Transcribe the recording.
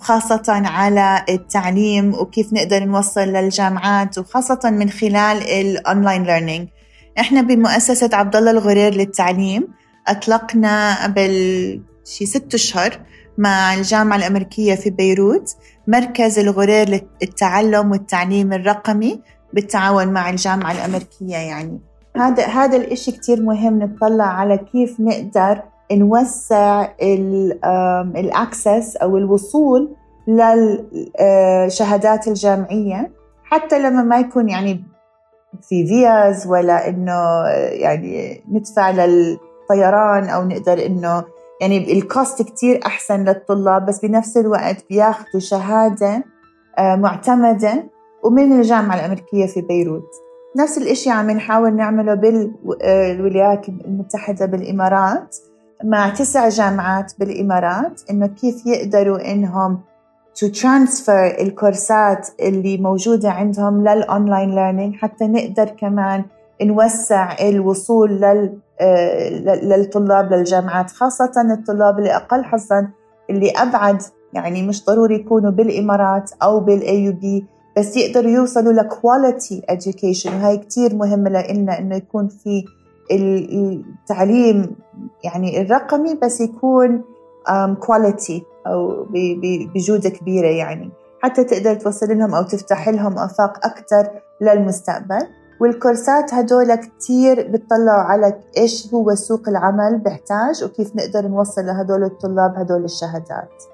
وخاصة على التعليم وكيف نقدر نوصل للجامعات وخاصة من خلال ال online learning إحنا بمؤسسة عبد الله الغرير للتعليم أطلقنا قبل شي ست أشهر مع الجامعة الأمريكية في بيروت مركز الغرير للتعلم والتعليم الرقمي بالتعاون مع الجامعة الأمريكية يعني. هذا هذا الإشي كتير مهم نطلع على كيف نقدر نوسع ال access أو الوصول للشهادات الجامعية. حتى لما ما يكون يعني في فيز ولا إنه يعني ندفع للطيران أو نقدر إنه يعني ال cost كتير أحسن للطلاب بس بنفس الوقت بياخذوا شهادة آه، معتمدة ومن الجامعة الأمريكية في بيروت. نفس الإشي عم نحاول نعمله بالولايات المتحدة بالإمارات. مع تسع جامعات بالإمارات إنه كيف يقدروا إنهم to transfer الكورسات اللي موجودة عندهم لل online learning حتى نقدر كمان نوسع الوصول لل آه، للطلاب للجامعات خاصة الطلاب اللي أقل حظا اللي أبعد يعني مش ضروري يكونوا بالإمارات أو بال AUB بس يقدروا يوصلوا ل quality education. وهي كتير مهمة لنا إنه يكون في التعليم يعني الرقمي بس يكون كواليتي أو بجودة كبيرة يعني. حتى تقدر توصل لهم أو تفتح لهم آفاق أكثر للمستقبل. والكورسات هدول كتير بتطلعوا على إيش هو سوق العمل بحتاج وكيف نقدر نوصل لهدول الطلاب هدول الشهادات.